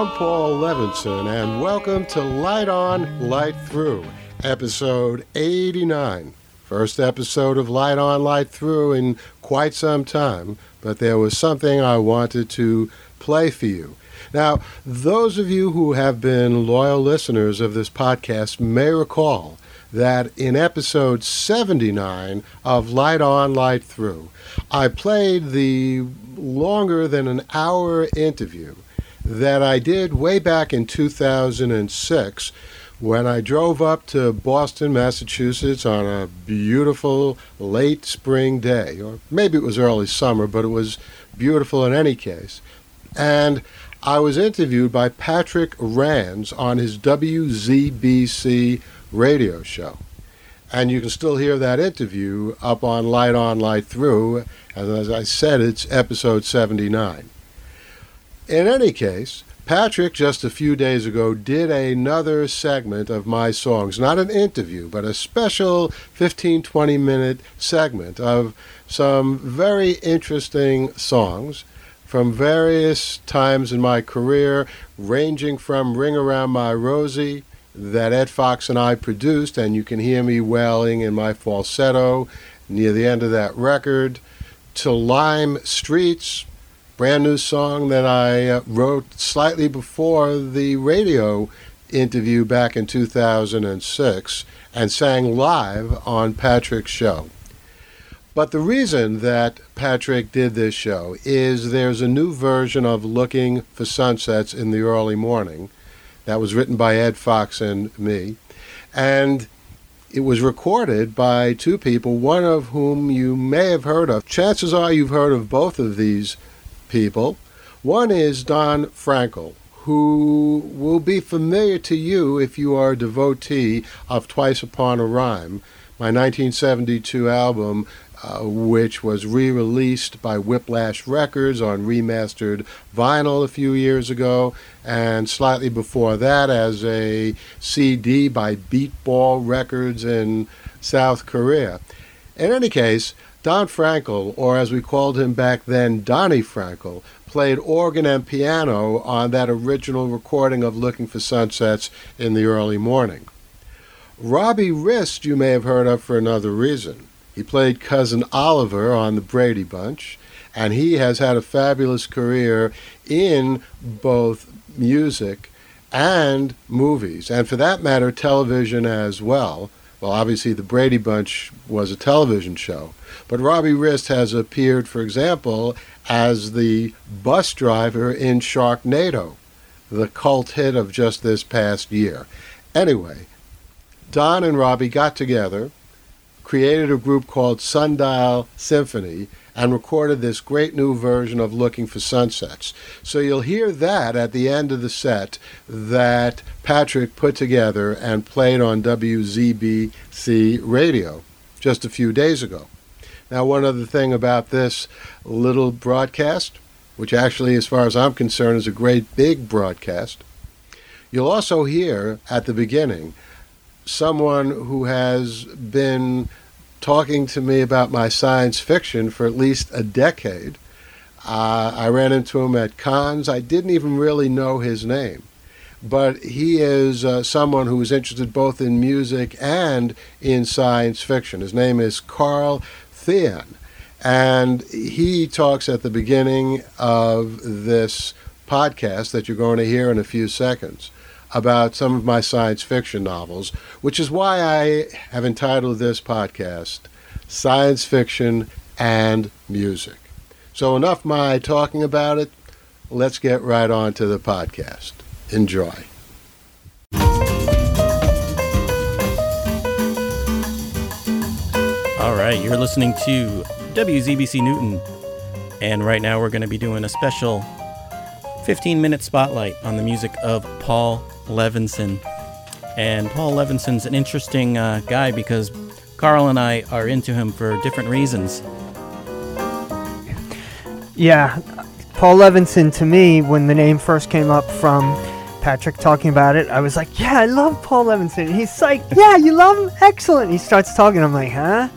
I'm Paul Levinson, and welcome to Light On, Light Through, episode 89. First episode of Light On, Light Through in quite some time, but there was something I wanted to play for you. Now, those of you who have been loyal listeners of this podcast may recall that in episode 79 of Light On, Light Through, I played the longer than an hour interview that I did way back in 2006 when I drove up to Boston, Massachusetts on a beautiful late spring day, or maybe it was early summer, but it was beautiful in any case. And I was interviewed by Patrick Rands on his WZBC radio show. And you can still hear that interview up on Light On, Light Through. And as I said, it's episode 79. In any case, Patrick just a few days ago did another segment of my songs, not an interview, but a special 15 20 minute segment of some very interesting songs from various times in my career, ranging from Ring Around My Rosie that Ed Fox and I produced, and you can hear me wailing in my falsetto near the end of that record, to Lime Streets brand new song that I uh, wrote slightly before the radio interview back in 2006 and sang live on Patrick's show. But the reason that Patrick did this show is there's a new version of Looking for Sunsets in the Early Morning that was written by Ed Fox and me. And it was recorded by two people, one of whom you may have heard of. Chances are you've heard of both of these people. One is Don Frankel, who will be familiar to you if you are a devotee of Twice Upon a Rhyme, my 1972 album, uh, which was re released by Whiplash Records on remastered vinyl a few years ago, and slightly before that as a CD by Beatball Records in South Korea. In any case, Don Frankel, or as we called him back then, Donnie Frankel, played organ and piano on that original recording of Looking for Sunsets in the early morning. Robbie Rist, you may have heard of for another reason. He played Cousin Oliver on the Brady Bunch, and he has had a fabulous career in both music and movies, and for that matter, television as well. Well, obviously, the Brady Bunch was a television show, but Robbie Rist has appeared, for example, as the bus driver in Sharknado, the cult hit of just this past year. Anyway, Don and Robbie got together, created a group called Sundial Symphony, and recorded this great new version of Looking for Sunsets. So you'll hear that at the end of the set that Patrick put together and played on WZBC radio just a few days ago. Now, one other thing about this little broadcast, which actually, as far as I'm concerned, is a great big broadcast, you'll also hear at the beginning someone who has been talking to me about my science fiction for at least a decade. Uh, I ran into him at cons. I didn't even really know his name but he is uh, someone who is interested both in music and in science fiction. His name is Carl Thean. And he talks at the beginning of this podcast that you're going to hear in a few seconds about some of my science fiction novels, which is why I have entitled this podcast Science Fiction and Music. So, enough my talking about it. Let's get right on to the podcast. Enjoy. All right, you're listening to WZBC Newton, and right now we're going to be doing a special 15 minute spotlight on the music of Paul Levinson. And Paul Levinson's an interesting uh, guy because Carl and I are into him for different reasons. Yeah, Paul Levinson to me, when the name first came up from Patrick talking about it, I was like, yeah, I love Paul Levinson. And he's like, yeah, you love him? Excellent. He starts talking. I'm like, huh?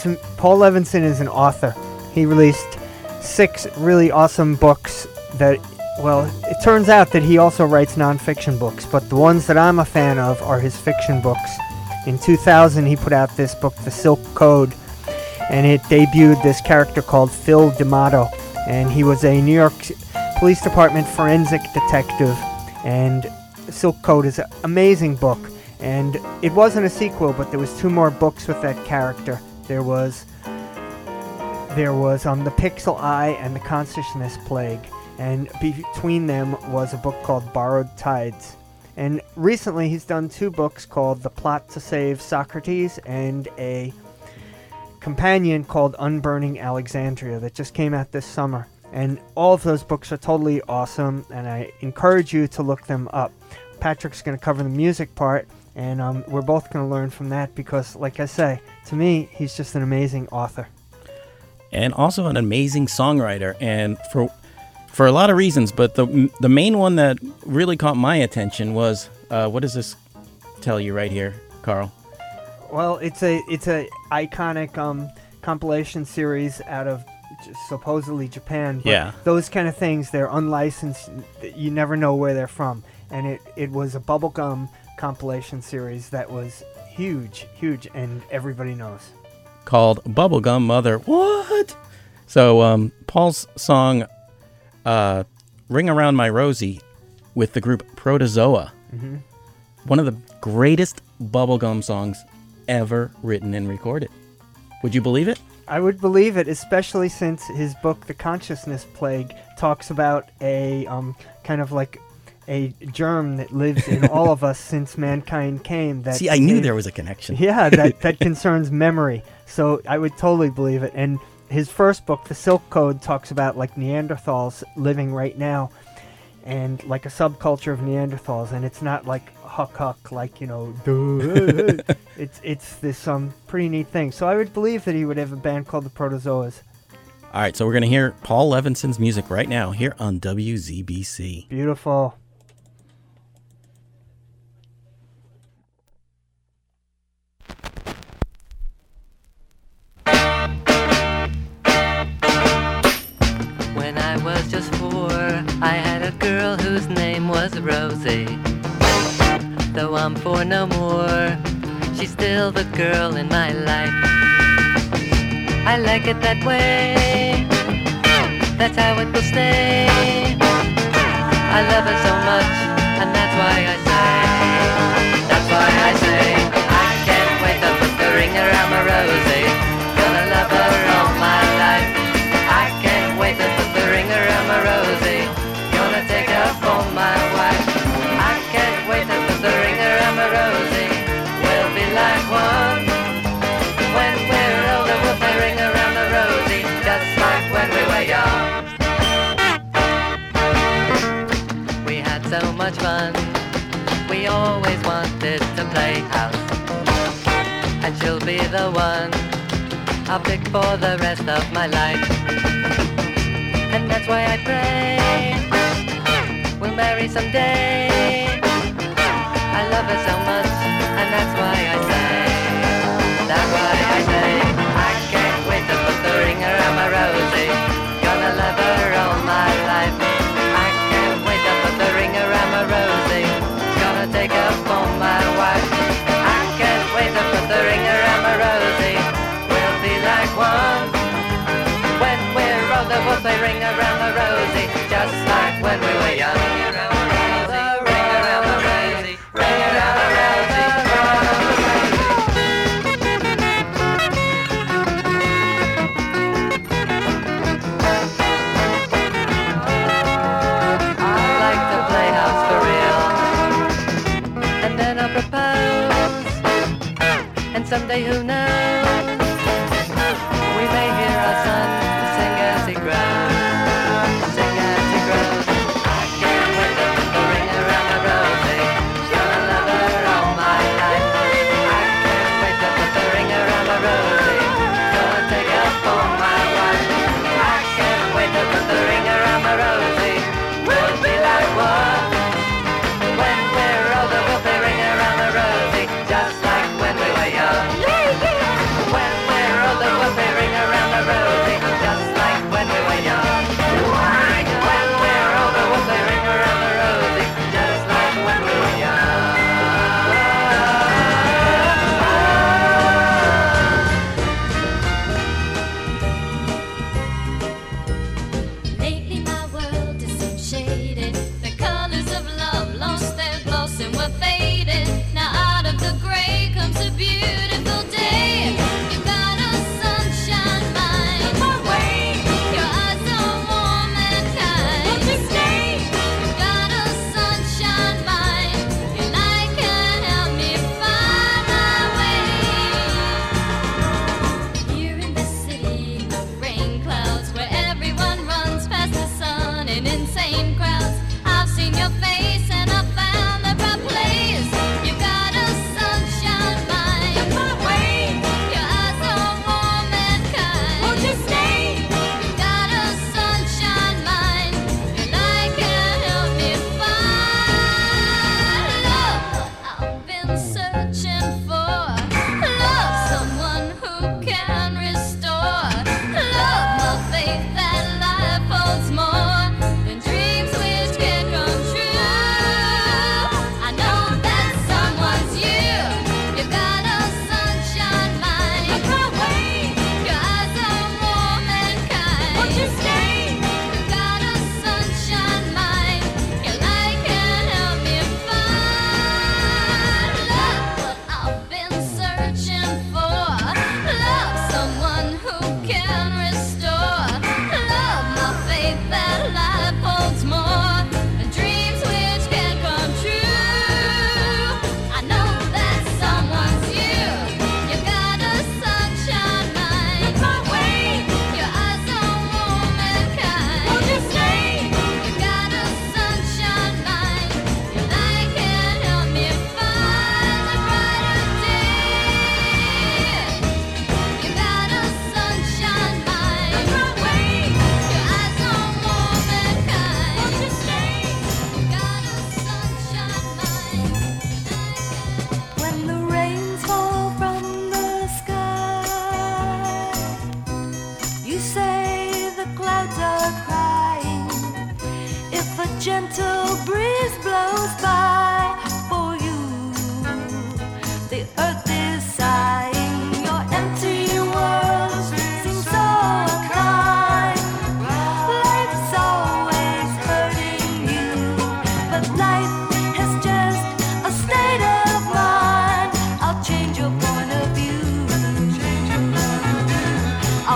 To, Paul Levinson is an author. He released six really awesome books that well, it turns out that he also writes nonfiction books, but the ones that I'm a fan of are his fiction books. In 2000, he put out this book, The Silk Code, and it debuted this character called Phil D'Amato, and he was a New York Police Department forensic detective. And Silk Code is an amazing book, and it wasn't a sequel, but there was two more books with that character. There was there was um, the Pixel Eye and the Consciousness Plague, and between them was a book called Borrowed Tides. And recently, he's done two books called The Plot to Save Socrates and a companion called Unburning Alexandria that just came out this summer. And all of those books are totally awesome, and I encourage you to look them up. Patrick's going to cover the music part, and um, we're both going to learn from that because, like I say, to me, he's just an amazing author. And also an amazing songwriter. And for for a lot of reasons, but the the main one that really caught my attention was uh, what does this tell you right here, Carl? Well, it's a it's a iconic um, compilation series out of supposedly Japan. But Yeah. Those kind of things, they're unlicensed. You never know where they're from. And it, it was a bubblegum compilation series that was huge, huge, and everybody knows. called Bubblegum Mother. What? So um, Paul's song uh, Ring Around My Rosie with the group Protozoa. One of the greatest bubblegum songs ever written and recorded. Would you believe it? I would believe it, especially since his book, The Consciousness Plague, talks about a um, kind of like a germ that lives in all of us since mankind came. That See, I knew came- there was a connection. Yeah, that, that concerns memory. So I would totally believe it. And his first book, The Silk Code, talks about like Neanderthals living right now and like a subculture of Neanderthals. And it's not like huck huck, like, you know, it's, it's this um, pretty neat thing. So I would believe that he would have a band called the Protozoas. All right, so we're going to hear Paul Levinson's music right now here on WZBC. Beautiful. Was just four, I had a girl whose name was Rosie. Though I'm four no more, she's still the girl in my life. I like it that way, that's how it will stay. I love her so much, and that's why I say, that's why I say, I can't wait to put the ring around my Rosie. Gonna love her all my life. I can't wait to much fun. We always wanted to play house. And she'll be the one I'll pick for the rest of my life. And that's why I pray we'll marry someday. I love her so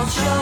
I'll show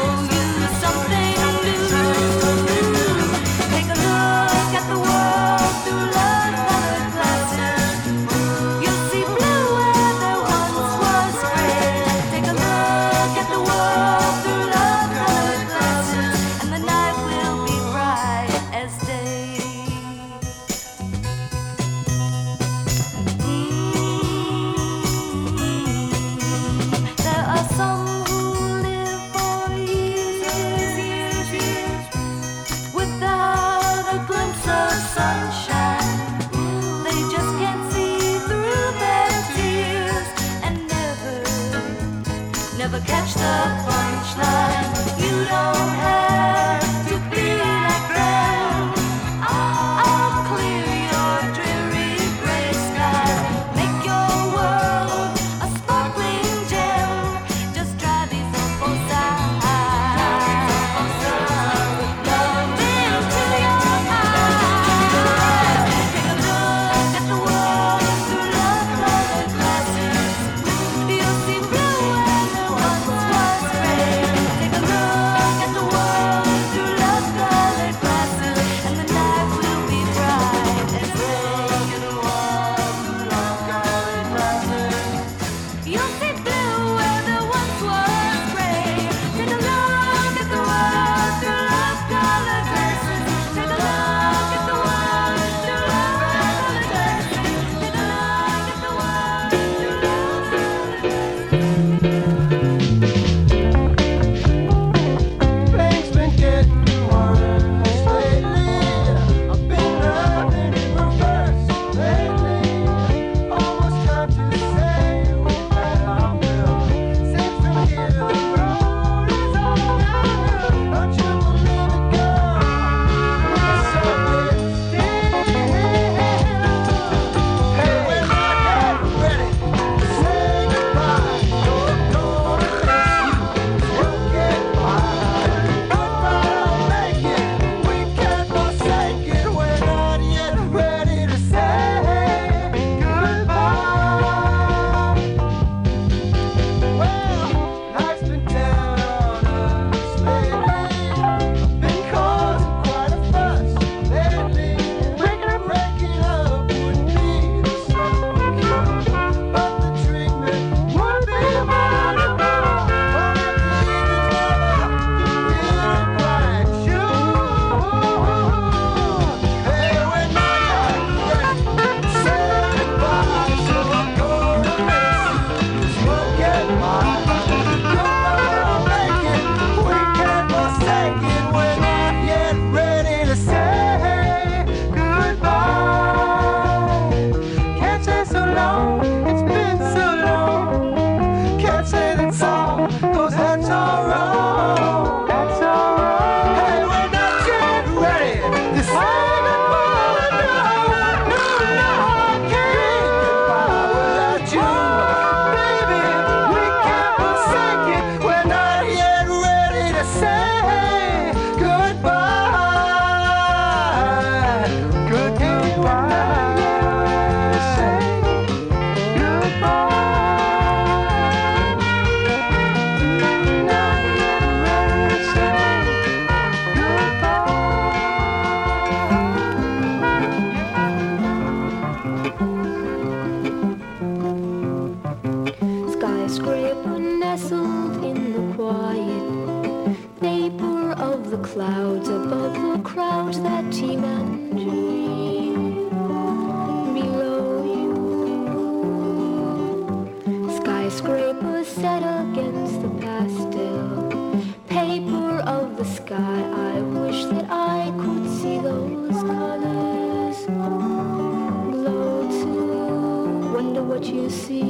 Wonder what you see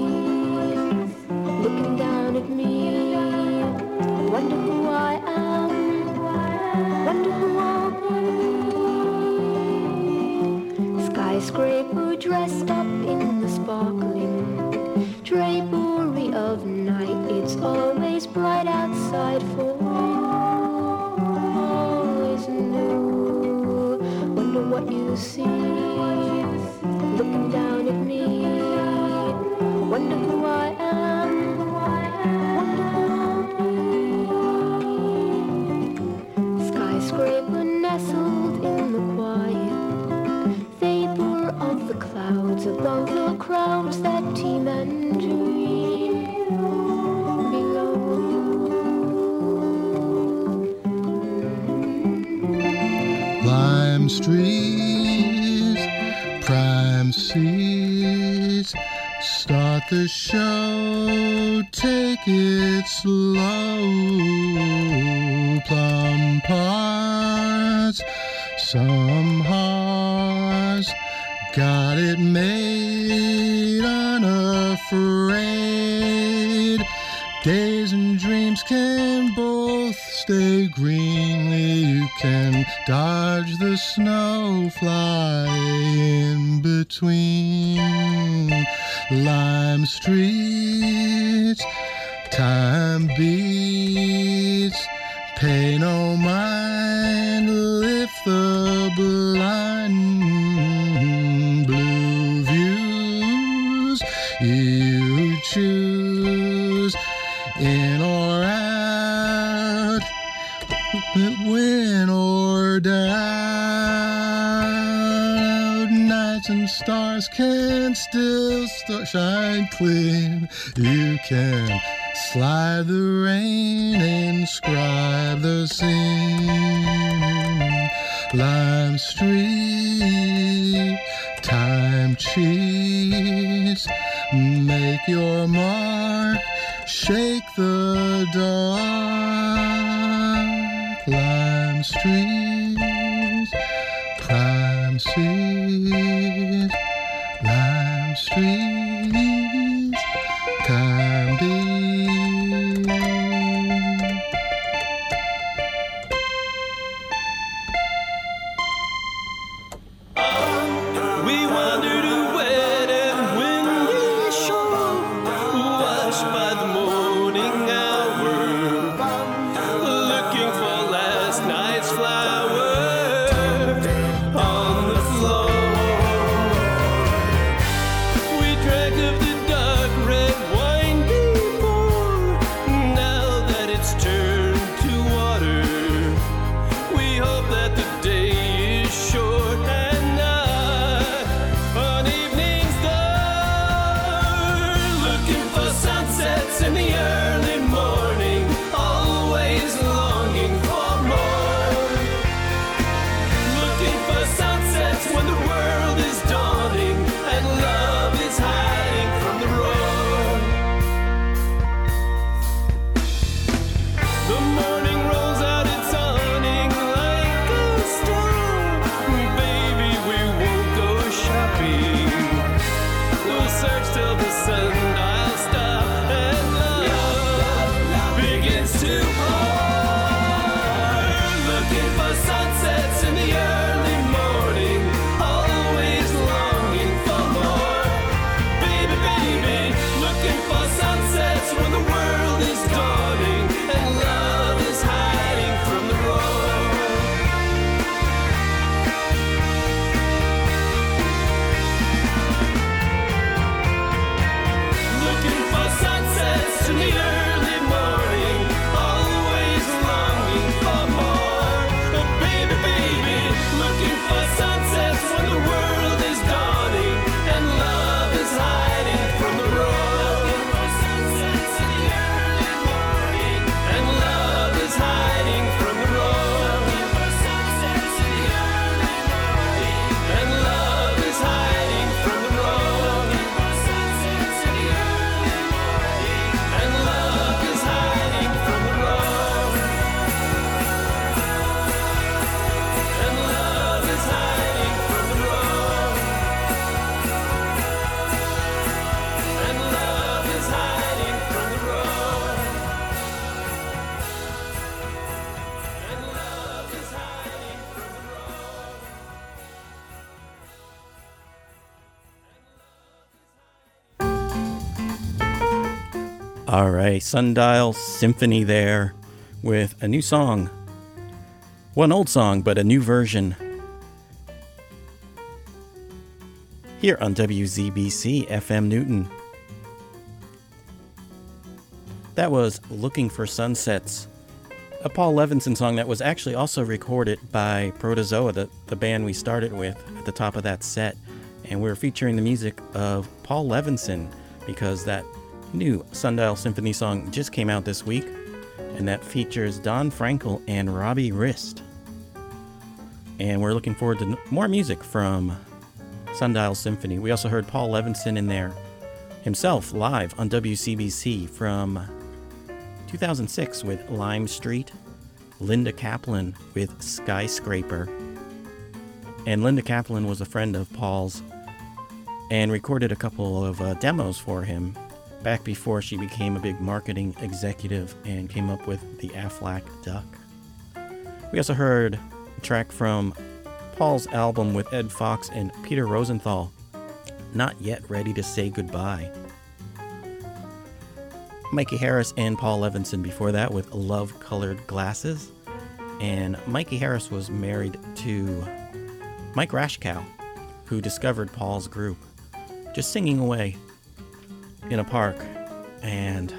looking down at me. Wonder who I am. Wonder who I'll be. Skyscraper dressed up in the sparkling drapery of night. It's always bright outside for always new. Wonder what you see Lime streets, prime seats. Start the show, take it slow. Plum parts, some hearts. Got it made unafraid. Days and dreams can both stay greenly. You can dodge the snow, fly in between lime streets. Time beats, pay no mind, lift the blind blue views. You choose in or out, win or doubt. Stars can still st- shine clean. You can slide the rain, inscribe the scene. Lime Street, time cheats. Make your mark, shake the dark. Lime streets, prime seas. Lime All right, Sundial Symphony there with a new song. One old song, but a new version. Here on WZBC FM Newton. That was Looking for Sunsets, a Paul Levinson song that was actually also recorded by Protozoa, the, the band we started with at the top of that set. And we're featuring the music of Paul Levinson because that new Sundial Symphony song just came out this week, and that features Don Frankel and Robbie Rist. And we're looking forward to more music from Sundial Symphony. We also heard Paul Levinson in there himself live on WZBC from 2006 with Lime Street, Linda Kaplan with Skyscraper. And Linda Kaplan was a friend of Paul's and recorded a couple of uh, demos for him back before she became a big marketing executive and came up with the Aflac Duck. We also heard a track from Paul's album with Ed Fox and Peter Rosenthal, Not Yet Ready to Say Goodbye. Mikey Harris and Paul Levinson before that with Love Colored Glasses. And Mikey Harris was married to Mike Rashkow, who discovered Paul's group just singing away in a park and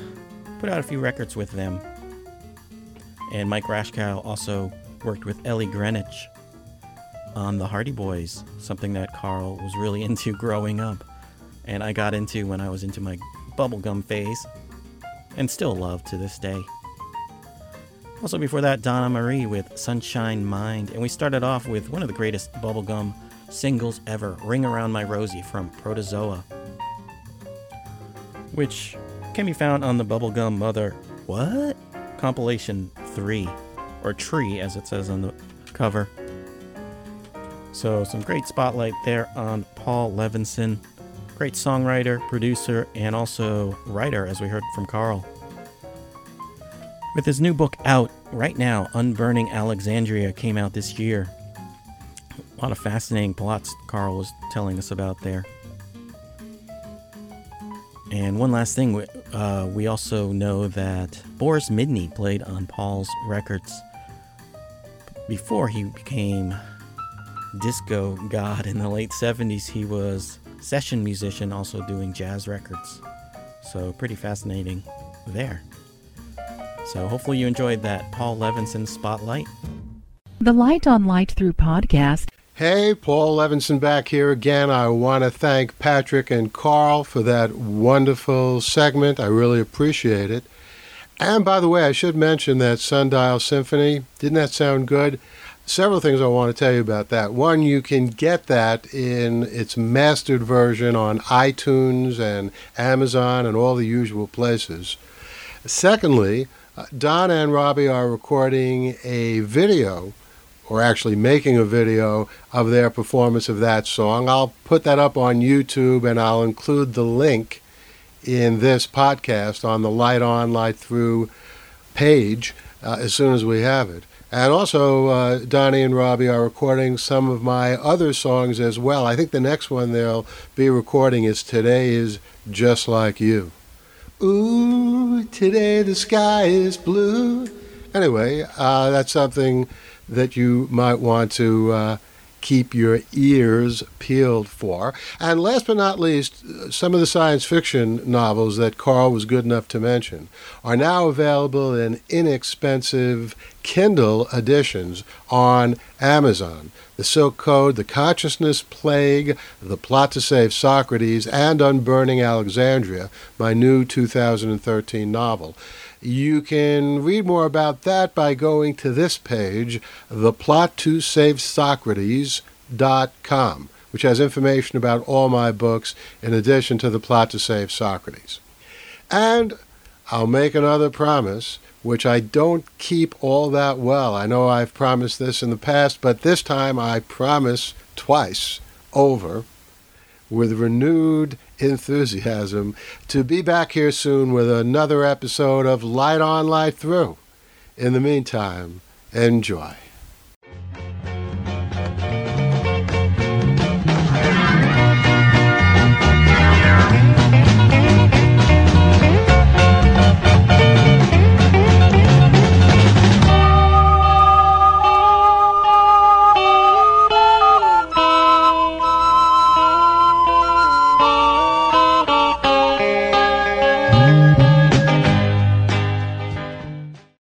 put out a few records with them. And Mike Rashkow also worked with Ellie Greenwich on the Hardy Boys, something that Carl was really into growing up. And I got into when I was into my bubblegum phase, and still love to this day. Also, before that, Donna Marie with Sunshine Mind. And we started off with one of the greatest bubblegum singles ever Ring Around My Rosie from Protozoa, which can be found on the Bubblegum Mother What? Compilation 3, or Tree as it says on the cover. So, some great spotlight there on Paul Levinson. Great songwriter, producer, and also writer, as we heard from Carl. With his new book out right now, Unburning Alexandria came out this year. A lot of fascinating plots Carl was telling us about there. And one last thing, we- uh, we also know that Boris Midney played on Paul's records before he became disco god in the late 70s. He was session musician, also doing jazz records. So pretty fascinating there. So hopefully you enjoyed that Paul Levinson spotlight. The Light on Light Through podcast Hey, Paul Levinson back here again. I want to thank Patrick and Carl for that wonderful segment. I really appreciate it. And by the way, I should mention that Sundial Symphony. Didn't that sound good? Several things I want to tell you about that. One, you can get that in its mastered version on iTunes and Amazon and all the usual places. Secondly, uh, Don and Robbie are recording a video or actually making a video of their performance of that song. I'll put that up on YouTube and I'll include the link in this podcast on the Light On, Light Through page uh, as soon as we have it. And also, uh, Donnie and Robbie are recording some of my other songs as well. I think the next one they'll be recording is Today is Just Like You. Ooh, today the sky is blue. Anyway, uh, that's something that you might want to uh, keep your ears peeled for. And last but not least, uh, some of the science fiction novels that Carl was good enough to mention are now available in inexpensive Kindle editions on Amazon. The Silk Code, The Consciousness Plague, The Plot to Save Socrates, and Unburning Alexandria, my new 2013 novel. You can read more about that by going to this page, theplot2savesocrates.com, which has information about all my books in addition to The Plot to Save Socrates. And I'll make another promise, which I don't keep all that well. I know I've promised this in the past, but this time I promise twice over with renewed enthusiasm to be back here soon with another episode of Light On, Light Through. In the meantime, enjoy.